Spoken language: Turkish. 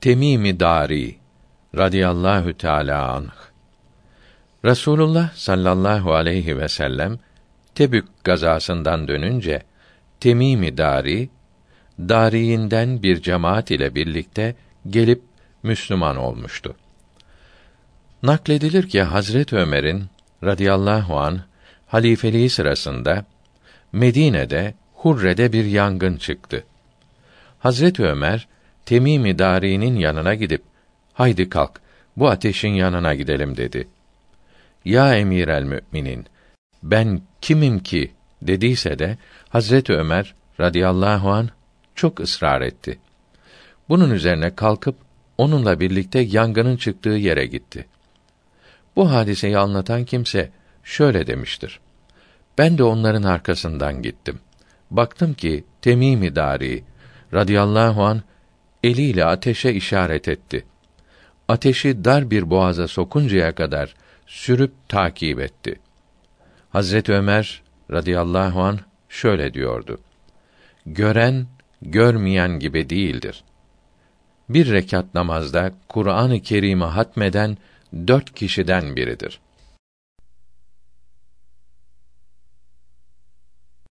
Temimi Dari radıyallahu teala anh. Rasulullah sallallahu aleyhi ve sellem Tebük gazasından dönünce Temimi Dari dariinden bir cemaat ile birlikte gelip Müslüman olmuştu. Nakledilir ki Hazret Ömer'in radıyallahu an halifeliği sırasında Medine'de Hurre'de bir yangın çıktı. Hazret Ömer Temimi Dari'nin yanına gidip haydi kalk bu ateşin yanına gidelim dedi. Ya emir el müminin ben kimim ki dediyse de Hazret Ömer radıyallahu an çok ısrar etti. Bunun üzerine kalkıp onunla birlikte yangının çıktığı yere gitti. Bu hadiseyi anlatan kimse şöyle demiştir. Ben de onların arkasından gittim. Baktım ki Temimi Dari radıyallahu an eliyle ateşe işaret etti. Ateşi dar bir boğaza sokuncaya kadar sürüp takip etti. Hazret Ömer radıyallahu an şöyle diyordu. Gören görmeyen gibi değildir. Bir rekat namazda Kur'an-ı Kerim'i hatmeden dört kişiden biridir.